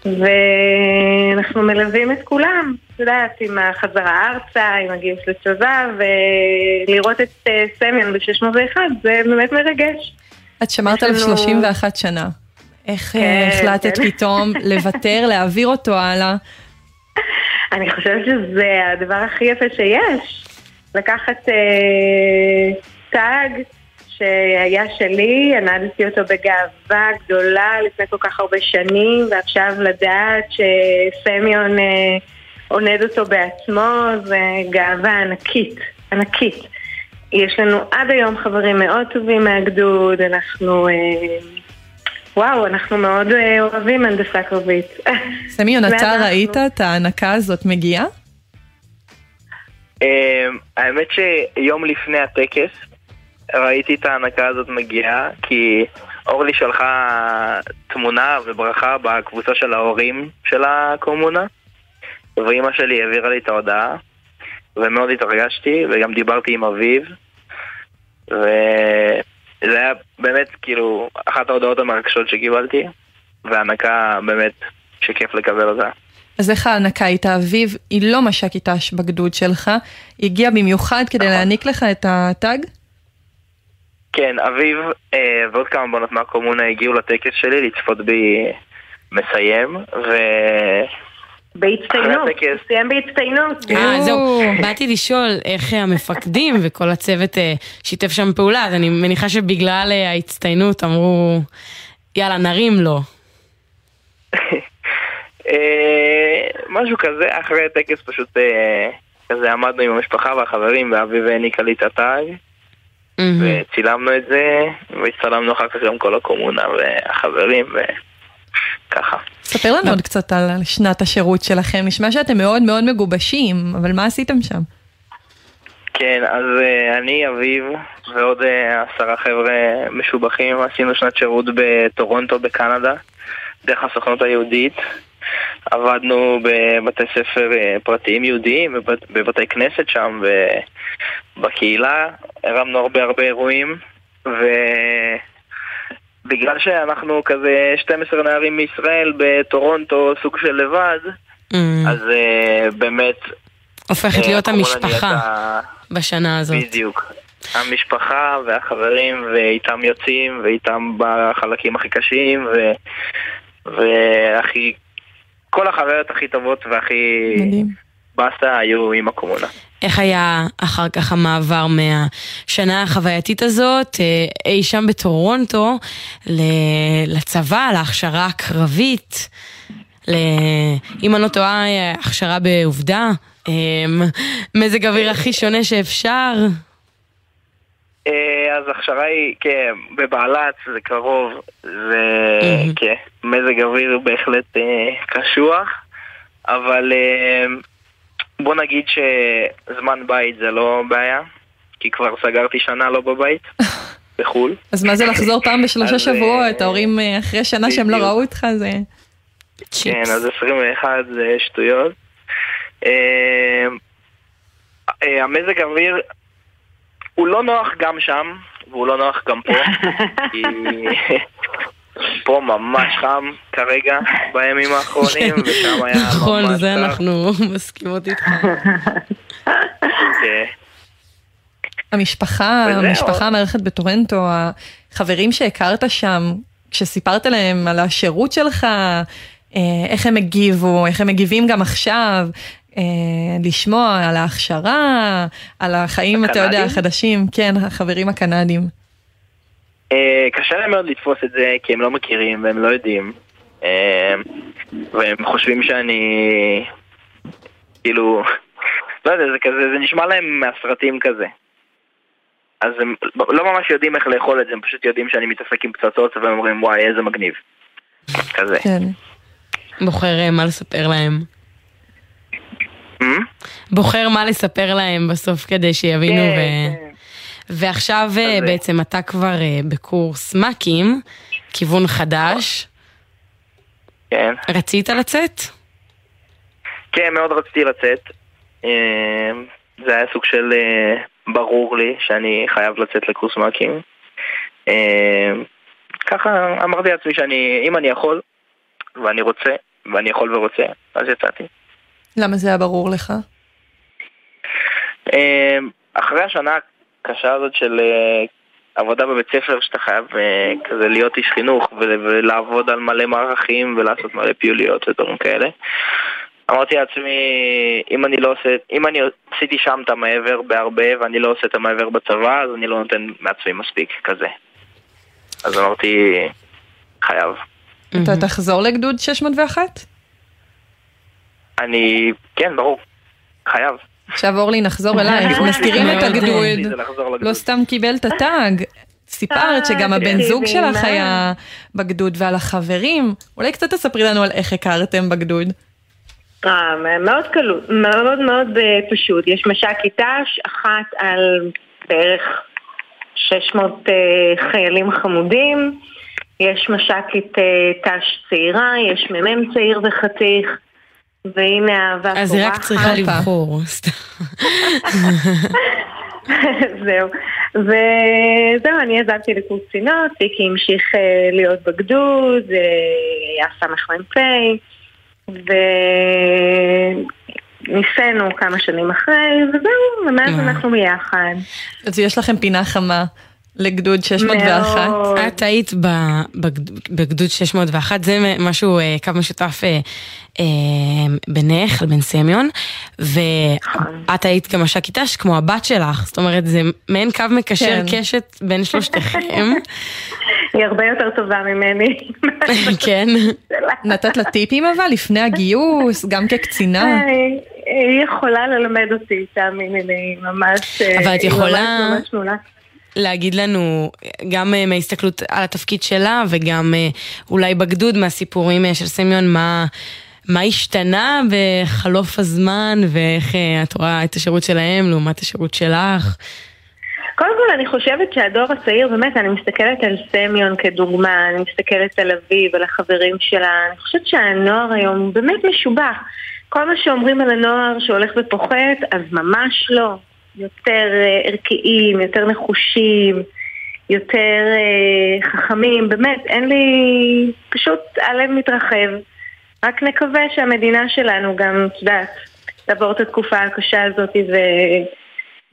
ואנחנו מלווים את כולם, את יודעת, עם החזרה ארצה, עם הגיוס לצבא, ולראות את אה, סמיון ב-601 זה באמת מרגש. את שמרת עליו לנו- 31 שנה. איך אה, כן, החלטת כן. פתאום לוותר, להעביר אותו הלאה? אני חושבת שזה הדבר הכי יפה שיש. לקחת אה, טאג שהיה שלי, ענדתי אותו בגאווה גדולה לפני כל כך הרבה שנים, ועכשיו לדעת שסמיון אה, עונד אותו בעצמו, זה גאווה ענקית, ענקית. יש לנו עד היום חברים מאוד טובים מהגדוד, אנחנו... אה, וואו, אנחנו מאוד אה, אוהבים הנדסה קרבית. אתה אנחנו. ראית את ההענקה הזאת מגיעה? אמ, האמת שיום לפני הטקס ראיתי את ההענקה הזאת מגיעה כי אורלי שלחה תמונה וברכה בקבוצה של ההורים של הקומונה ואימא שלי העבירה לי את ההודעה ומאוד התרגשתי וגם דיברתי עם אביב וזה היה באמת כאילו אחת ההודעות המרגשות שקיבלתי והענקה באמת שכיף לקבל אותה. אז איך ההענקה הייתה? אביב, היא לא מש"קית ת"ש בגדוד שלך, היא הגיעה במיוחד כדי להעניק לך את התג? כן, אביב אה, ועוד כמה בנות מהקומונה הגיעו לטקס שלי לצפות בי מסיים, ו... בהצטיינות. הוא סיים בהצטיינות. אה, זהו, באתי לשאול איך אה, המפקדים וכל הצוות אה, שיתף שם פעולה, אז אני מניחה שבגלל אה, ההצטיינות אמרו, יאללה, נרים לו. משהו כזה, אחרי הטקס פשוט כזה עמדנו עם המשפחה והחברים, ואביב העניקה לי את התג, וצילמנו את זה, והצטלמנו אחר כך גם כל הקומונה והחברים, וככה. ספר לנו עוד קצת על שנת השירות שלכם, נשמע שאתם מאוד מאוד מגובשים, אבל מה עשיתם שם? כן, אז uh, אני, אביב, ועוד uh, עשרה חבר'ה משובחים, עשינו שנת שירות בטורונטו בקנדה, דרך הסוכנות היהודית. עבדנו בבתי ספר uh, פרטיים יהודיים, בבת, בבתי כנסת שם, ובקהילה, הרמנו הרבה הרבה אירועים, ובגלל שאנחנו כזה 12 נערים מישראל בטורונטו, סוג של לבד, אז uh, באמת... הופכת אה, להיות הקורונה המשפחה נהייתה- בשנה הזאת. בדיוק. המשפחה והחברים, ואיתם יוצאים, ואיתם בחלקים הכי קשים, ו... והכי... כל החוויות הכי טובות והכי מדהים. באסה היו עם הקומונה. איך היה אחר כך המעבר מהשנה החווייתית הזאת, אה, אי שם בטורונטו, לצבא, להכשרה הקרבית, ל... אם אני לא טועה, הכשרה בעובדה, אה, מזג אוויר הכי שונה שאפשר. אה, אז ההכשרה היא, כן, בבעלת, זה קרוב, זה, כן, מזג אוויר בהחלט קשוח, אבל בוא נגיד שזמן בית זה לא בעיה, כי כבר סגרתי שנה לא בבית, בחו"ל. אז מה זה לחזור פעם בשלושה שבועות? ההורים אה, אחרי שנה שהם לא. ראו אותך, זה... כן, אז 21 זה שטויות. אה, אה, המזג האוויר הוא לא נוח גם שם, והוא לא נוח גם פה, כי פה ממש חם כרגע בימים האחרונים, ושם היה ממש נכון, זה. אנחנו מסכימות איתך. כן. המשפחה. המשפחה המארחת בטורנטו, החברים שהכרת שם, כשסיפרת להם על השירות שלך, אה, איך הם הגיבו, איך הם מגיבים גם עכשיו, אה, לשמוע על ההכשרה, על החיים, אתה יודע, הקנדים? החדשים, כן, החברים הקנדים. אה, קשה להם מאוד לתפוס את זה כי הם לא מכירים והם לא יודעים. אה, והם חושבים שאני כאילו לא יודע, זה כזה, זה נשמע להם מהסרטים כזה. אז הם לא ממש יודעים איך לאכול את זה, הם פשוט יודעים שאני מתעסק עם פצצות והם אומרים וואי איזה מגניב. כזה. כן. בוחר אה, מה לספר להם. בוחר מה לספר להם בסוף כדי שיבינו ו... ועכשיו אה, בעצם אתה כבר אה, בקורס מ"כים, כיוון חדש. כן. רצית לצאת? כן, מאוד רציתי לצאת. אה, זה היה סוג של אה, ברור לי שאני חייב לצאת לקורס מ"כים. אה, ככה אמרתי לעצמי שאני, אם אני יכול, ואני רוצה, ואני יכול ורוצה, אז יצאתי. למה זה היה ברור לך? אה, אחרי השנה הקשה הזאת של אה, עבודה בבית ספר, שאתה חייב אה, כזה להיות איש חינוך ול- ולעבוד על מלא מערכים ולעשות מלא פעילויות ודברים כאלה, אמרתי לעצמי, אם אני לא עושה, אם אני עשיתי שם את המעבר בהרבה ואני לא עושה את המעבר בצבא, אז אני לא נותן מעצמי מספיק כזה. אז אמרתי, חייב. אתה תחזור לגדוד 601? אני, כן, ברור, חייב. עכשיו אורלי נחזור אלייך, מזכירים את מאוד הגדוד. לא סתם קיבל את הטאג. סיפרת שגם הבן זוג שלך? היה בגדוד ועל החברים, אולי קצת תספרי לנו על איך הכרתם בגדוד. אה, מאוד קלות, מאוד מאוד אה, פשוט. יש מש"קית ת"ש, אחת על בערך 600 אה, חיילים חמודים. יש מש"קית אה, ת"ש צעירה, יש מ"מ צעיר וחתיך. והנה האהבה אז היא רק צריכה לבחור. זהו. וזהו, אני עזבתי לקורס קצינות, טיקי המשיך אה, להיות בגדוד, אה, היה סמ"פ, וניסינו כמה שנים אחרי, וזהו, ומאז אה. אנחנו ביחד. אז יש לכם פינה חמה לגדוד 601. מאוד. את היית בגדוד 601, זה משהו, אה, קו משותף אה, אה, בינך לבין סמיון, ואת היית גם מש"קית ת"ש כמו הבת שלך, זאת אומרת זה מעין קו מקשר כן. קשת בין שלושתכם. היא הרבה יותר טובה ממני. כן. נתת לה טיפים אבל לפני הגיוס, גם כקצינה. היא- יכולה ללמד אותי, תאמיני לי, ממש... אבל את יכולה- ממש ממש. להגיד לנו גם אה, מההסתכלות על התפקיד שלה וגם אה, אולי בגדוד מהסיפורים אה, של סמיון מה, מה השתנה בחלוף הזמן ואיך את רואה את השירות שלהם לעומת השירות שלך. קודם כל אני חושבת שהדור הצעיר, באמת, אני מסתכלת על סמיון כדוגמה, אני מסתכלת על אביב, על החברים שלה, אני חושבת שהנוער היום באמת משובח. כל מה שאומרים על הנוער שהולך ופוחת, אז ממש לא. יותר אה, ערכיים, יותר נחושים, יותר אה, חכמים, באמת, אין לי... פשוט הלב מתרחב. רק נקווה שהמדינה שלנו גם, את יודעת, תעבור את התקופה הקשה הזאת ו...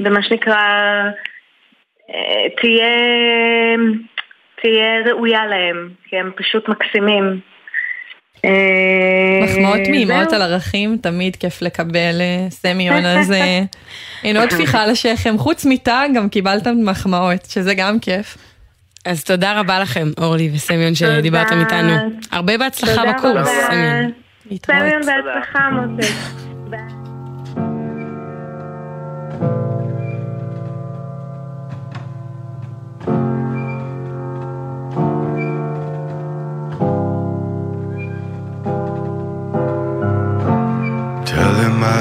ומה שנקרא, אה, תהיה, תהיה ראויה להם, כי הם פשוט מקסימים. אה, מחמאות מאימהות. על ערכים, תמיד כיף לקבל אה, סמיון, אז אה, הנה עוד טפיחה על השכם. חוץ מטאג גם קיבלתם מחמאות, שזה גם כיף. אז תודה רבה לכם אורלי וסמיון שדיברתם איתנו. הרבה בהצלחה בקורס. סמיון. סמיון בהצלחה מותק.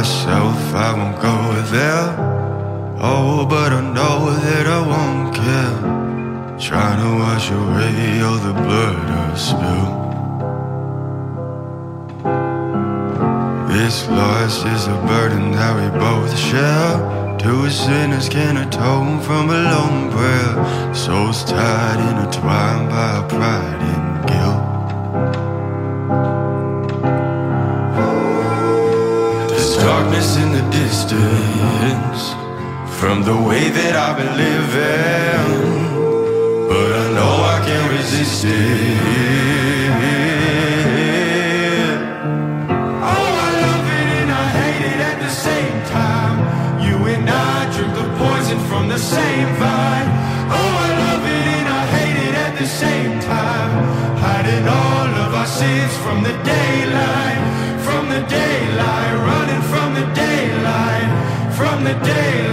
Myself I won't go there. Oh, but I know that I won't care. Trying to wash away all the blood I spill. This loss is a burden that we both share. Two sinners can atone from a long prayer. Souls tied, intertwined by pride and guilt. Darkness in the distance from the way that I've been living, but I know I can't resist it. Oh, I love it and I hate it at the same time. You and I drink the poison from the same vine. Oh, I love it and I hate it at the same time. Hiding all of our sins from the daylight, from the daylight, the day.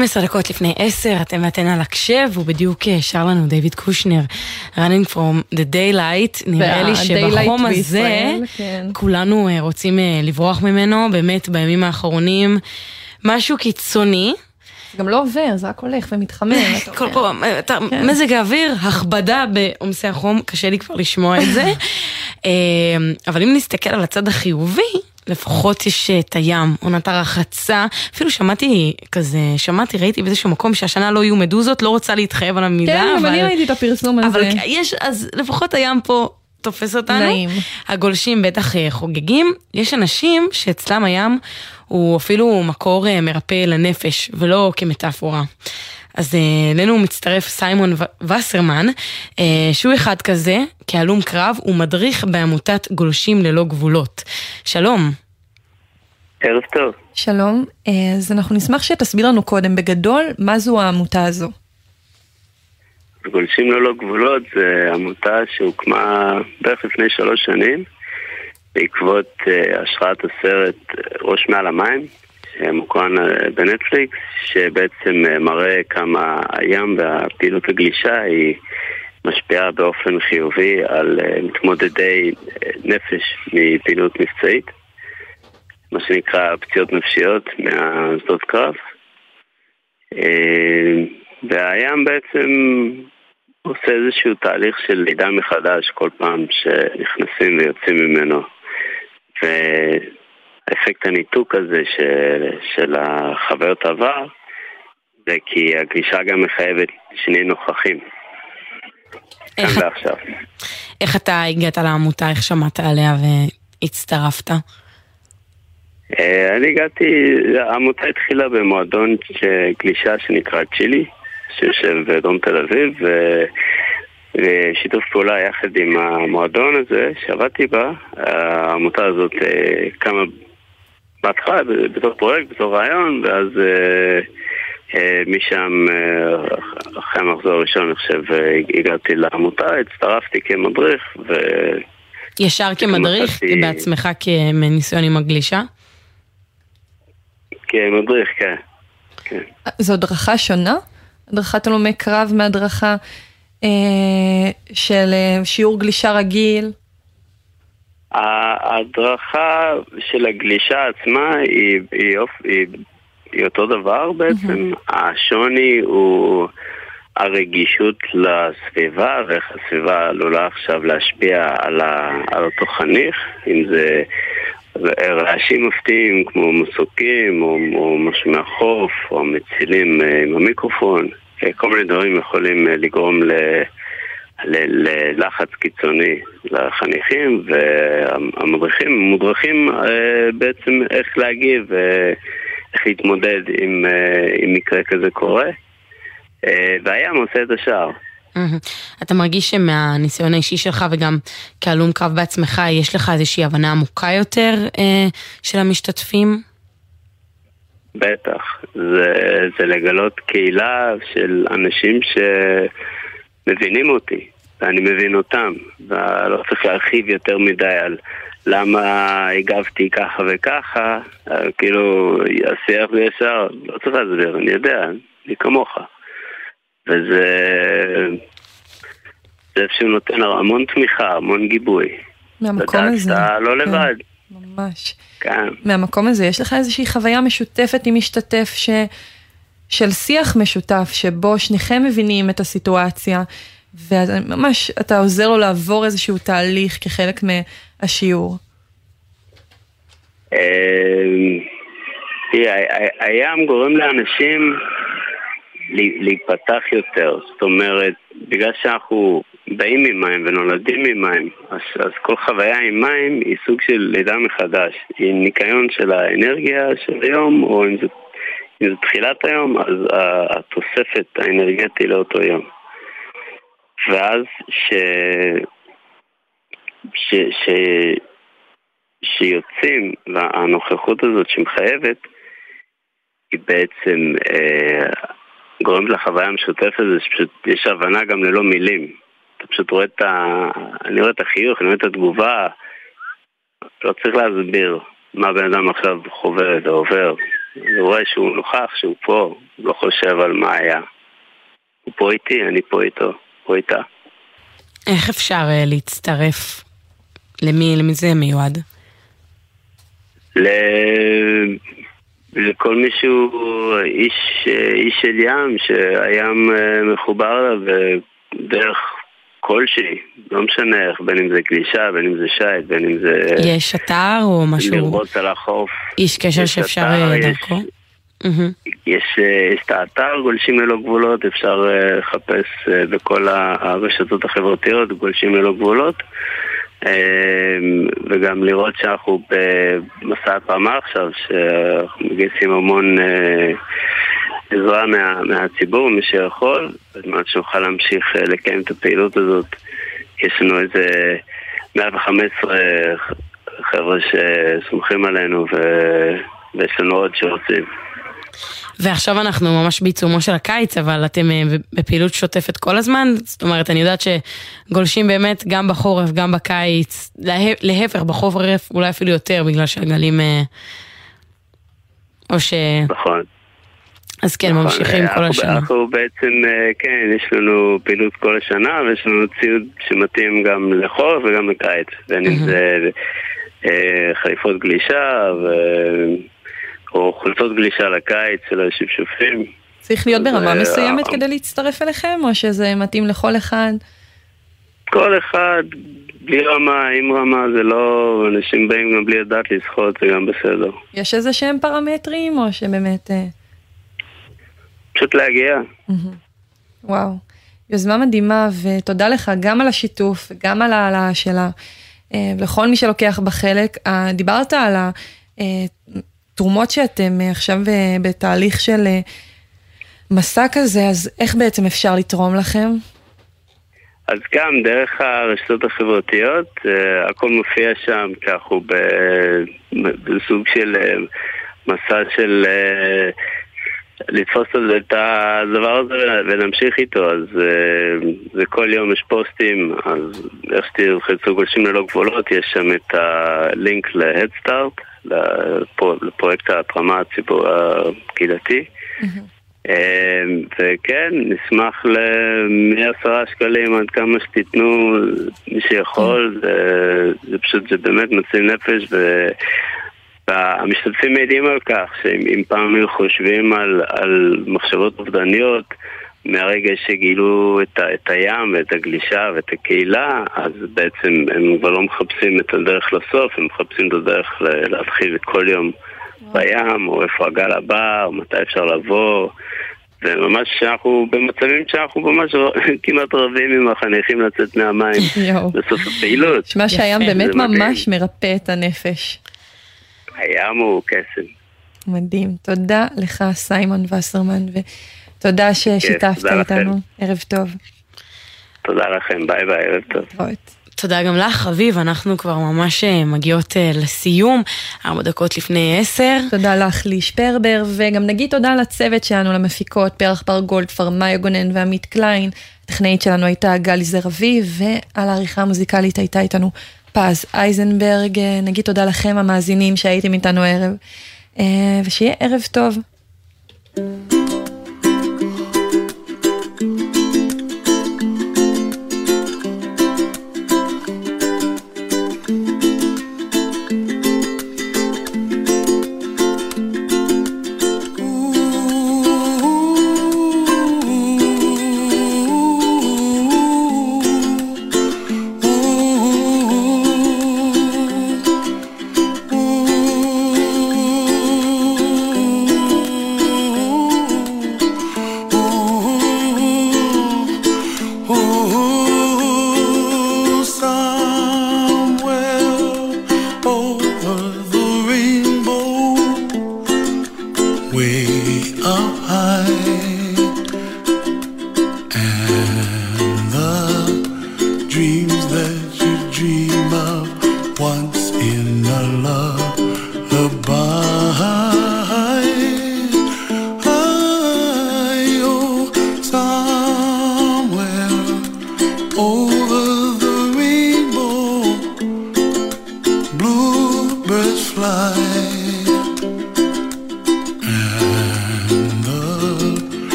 12 דקות לפני 10, אתם ואתן על הקשב, ובדיוק אה, שר לנו דיוויד קושנר, running from the daylight, נראה לי שבחום הזה, כן. כולנו אה, רוצים אה, לברוח ממנו, באמת בימים האחרונים, משהו קיצוני. גם לא עובר, זה רק הולך ומתחמם. כל. פעם, כן. מזג האוויר, הכבדה בעומסי החום, קשה לי כבר לשמוע את זה. אבל אם נסתכל על הצד החיובי, לפחות יש אה, את הים, עונת הרחצה, אפילו שמעתי כזה, שמעתי, ראיתי באיזשהו מקום שהשנה לא יהיו מדוזות, לא רוצה להתחייב על המילה, כן, גם אבל... אני ראיתי את הפרסום הזה. אבל יש, אז לפחות הים פה תופס אותנו. נעים. הגולשים בטח אה, חוגגים. יש אנשים שאצלם הים הוא אפילו מקור אה, מרפא לנפש, ולא כמטאפורה. אז אה, אלינו מצטרף סיימון וסרמן, אה, שהוא אחד כזה, כהלום קרב, הוא מדריך בעמותת גולשים ללא גבולות. שלום. ערב טוב. שלום, אה, אז אנחנו נשמח שתסביר לנו קודם בגדול מה זו העמותה הזו. גולשים ללא גבולות זה עמותה שהוקמה בערך לפני שלוש שנים בעקבות השראת הסרט ראש מעל המים שמוקרן אה, בנטפליקס שבעצם אה, מראה כמה הים והפעילות הגלישה היא משפיעה באופן חיובי על אה, מתמודדי אה, נפש מפעילות מבצעית מה שנקרא פציעות נפשיות מהשדות קרב אה, והים בעצם עושה איזשהו תהליך של לידה מחדש כל פעם שנכנסים ויוצאים ממנו. והאפקט הניתוק הזה של, של החוויות עבר, זה כי הגלישה גם מחייבת שנהיה נוכחים. כאן ועכשיו. איך אתה הגעת לעמותה, איך שמעת עליה והצטרפת? אה, אני הגעתי, העמותה התחילה במועדון גלישה שנקרא צ'ילי, שיושב בדרום תל אביב, שיתוף פעולה יחד עם המועדון הזה שעבדתי בה, העמותה הזאת אה, קמה בהתחלה בתור פרויקט, בתור רעיון, ואז אה, אה, משם, אה, אחרי המחזור הראשון, אני חושב, אה, הגעתי לעמותה, הצטרפתי כמדריך, ו... ישר כמדריך, מצאתי- בעצמך כניסיון עם הגלישה? כמדריך, כן. זו הדרכה שונה? הדרכת הלומי קרב מהדרכה אה, של אה, שיעור גלישה רגיל? ההדרכה של הגלישה עצמה היא, היא, אופ- היא, היא אותו דבר בעצם. השוני הוא הרגישות לסביבה ואיך הסביבה עלולה עכשיו להשפיע על, ה, על אותו חניך, אם זה רעשים מפתיעים כמו מסוקים או, או משהו מהחוף או מצילים אה, עם המיקרופון. אה, כל מיני דברים יכולים אה, לגרום ל... ללחץ קיצוני לחניכים והמדריכים מודרכים אה, בעצם איך להגיב ואיך להתמודד אם, אה, אם מקרה כזה קורה אה, והים עושה את השאר. אתה מרגיש שמהניסיון האישי שלך וגם כהלום קרב בעצמך, יש לך איזושהי הבנה עמוקה יותר אה, של המשתתפים? בטח, זה, זה לגלות קהילה של אנשים שמבינים אותי ואני מבין אותם ולא צריך להרחיב יותר מדי על למה הגבתי ככה וככה אה, כאילו, השיח זה ישר, לא צריך להסביר, אני יודע, אני כמוך וזה זה איפשהו נותן המון תמיכה, המון גיבוי מהמקום הזה. שאתה לא כן, לבד, ממש. כן מהמקום הזה, יש לך איזושהי חוויה משותפת עם משתתף ש... של שיח משותף, שבו שניכם מבינים את הסיטואציה, וממש אתה עוזר לו לעבור איזשהו תהליך כחלק מהשיעור. תראה, ה- ה- הים גורם לאנשים להיפתח יותר. זאת אומרת, בגלל שאנחנו באים ממים ונולדים ממים, אז, אז כל חוויה עם מים היא סוג של לידה מחדש. היא ניקיון של האנרגיה של היום, או אם זה, אם זה תחילת היום, אז התוספת האנרגטי לאותו יום. ואז ש... ש... ש... שיוצאים, והנוכחות הזאת שמחייבת, היא בעצם אה, גורמת לחוויה המשותפת הזאת, שפשוט יש הבנה גם ללא מילים. אתה פשוט רואה את ה... אני רואה את החיוך, אני רואה את התגובה, לא צריך להסביר מה בן אדם עכשיו חווה או עובר. אני רואה שהוא נוכח, שהוא פה, הוא לא חושב על מה היה. הוא פה איתי, אני פה איתו, פה איתה. איך אפשר אה, להצטרף? למי, למי זה מיועד? ל... לכל מישהו איש, איש של ים, שהים אה, מחובר אליו בדרך כלשהי, לא משנה איך, בין אם זה גלישה, בין אם זה שיט, בין אם זה יש אתר או משהו, לראות על החוף. איש קשר יש שאפשר אה, יש- דרכו? יש, אה, יש את האתר גולשים ללא גבולות, אפשר אה, לחפש בכל הרשתות החברתיות גולשים ללא גבולות וגם לראות שאנחנו במסע התרמה עכשיו, שאנחנו מגייסים המון עזרה מה, מהציבור, מי שיכול, בזמן שנוכל להמשיך אה, לקיים את הפעילות הזאת. יש לנו איזה 115 חבר'ה שסומכים עלינו ו... ויש לנו עוד שרוצים. ועכשיו אנחנו ממש בעיצומו של הקיץ, אבל אתם אה, בפעילות שוטפת כל הזמן? זאת אומרת, אני יודעת שגולשים באמת גם בחורף, גם בקיץ, לה- להפך, בחורף אולי אפילו יותר, בגלל שהגלים... אה, או ש... נכון. אז כן, נכון, ממשיכים כל אנחנו- השנה. אנחנו בעצם, אה, כן, יש לנו פעילות כל השנה ויש לנו ציוד שמתאים גם לחורף וגם לקיץ. בין אם זה אה, חליפות גלישה ו- או חולצות גלישה לקיץ של השפשופים. צריך להיות ברמה אה, מסוימת אה, כדי להצטרף אליכם, או שזה מתאים לכל אחד? כל אחד, בלי רמה, עם רמה, זה לא... אנשים באים גם בלי לדעת לשחות, זה גם בסדר. יש איזה שהם פרמטרים, או שבאמת... פשוט להגיע. וואו, יוזמה מדהימה, ותודה לך גם על השיתוף, גם על העלאה שלה, אה, לכל מי שלוקח בה חלק. אה, דיברת על התרומות שאתם אה, עכשיו בתהליך של מסע כזה, אז איך בעצם אפשר לתרום לכם? אז גם דרך הרשתות החברתיות, הכל מופיע שם, אנחנו ב- בסוג של מסע של לתפוס את הדבר הזה ולהמשיך איתו, אז אה, זה כל יום יש פוסטים, אז איך שתלחצו גולשים ללא גבולות, יש שם את הלינק להדסטארט, לפרויקט ההתרמה הציבור הקהילתי. אה, וכן, נשמח ל- מעשרה שקלים עד כמה שתיתנו, מי שיכול, זה, זה פשוט, זה באמת מציל נפש. והמשתתפים מעידים על כך שאם אם פעם היו חושבים על, על מחשבות אובדניות מהרגע שגילו את, ה, את הים ואת הגלישה ואת הקהילה, אז בעצם הם כבר לא מחפשים את הדרך לסוף, הם מחפשים את הדרך ל- להתחיל כל יום בים, או איפה הגל הבא, או מתי אפשר לבוא. וממש שאנחנו במצבים שאנחנו ממש כמעט רבים עם החניכים לצאת מהמים. בסוף הפעילות. נשמע שהים באמת. ממש מרפא את הנפש. הים הוא קסם. מדהים. תודה לך, סיימון וסרמן, ותודה ששיתפת תודה לכם. איתנו. ערב טוב. תודה לכם, ביי ביי, ערב טוב. תודה גם לך, אביב, אנחנו כבר ממש אה, מגיעות אה, לסיום, ארבע דקות לפני עשר. תודה לך, לי שפרבר, וגם נגיד תודה לצוות שלנו, למפיקות, פרח בר גולדפרב, מאיה גונן ועמית קליין. הטכנאית שלנו הייתה גלי זר אביב, ועל העריכה המוזיקלית הייתה איתנו פז אייזנברג. אה, נגיד תודה לכם המאזינים שהייתם איתנו הערב, אה, ושיהיה ערב טוב. Oh,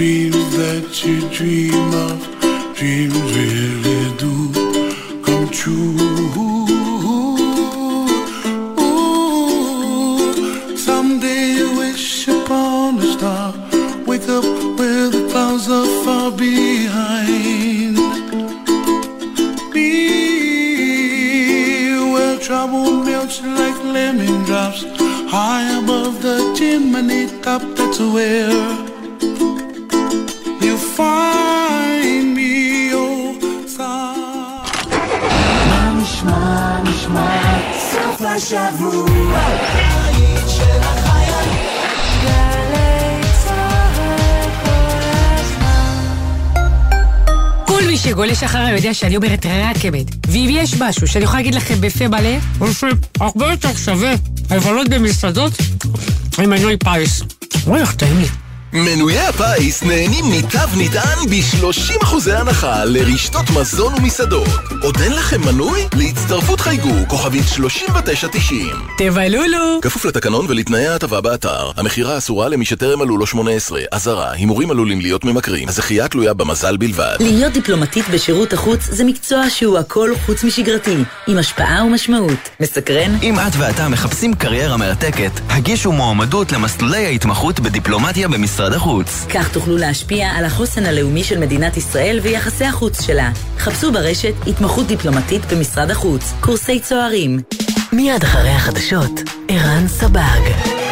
dreams that you dream of, dreams really יודע שאני אומרת רק אמת. ואם יש משהו שאני יכולה להגיד לכם בפה מלא, הוא שהרבה יותר שווה לבלות במסעדות עם מנוי פיס. וואי, איך טעים לי. מנויי הפיס נהנים מתו נטען ב-30% הנחה לרשתות מזון ומסעדות. עוד אין לכם מנוי? להצטרפות חייגו כוכבית 3990. תבלולו! כפוף לתקנון ולתנאי ההטבה באתר. המכירה אסורה למי שטרם מלאו לו 18. אזהרה, הימורים עלולים להיות ממכרים. הזכייה תלויה במזל בלבד. להיות דיפלומטית בשירות החוץ זה מקצוע שהוא הכל חוץ משגרתי, עם השפעה ומשמעות. מסקרן? אם את ואתה מחפשים קריירה מרתקת, הגישו מועמדות למסלולי ההתמחות בדיפלומטיה במשרד החוץ. כך תוכלו להשפיע על החוסן הלאומי של מדינת ישראל ויחסי החוץ שלה. חפשו ברשת התמחות דיפלומטית במשרד החוץ, קורסי צוערים. מיד אחרי החדשות, ערן סבג.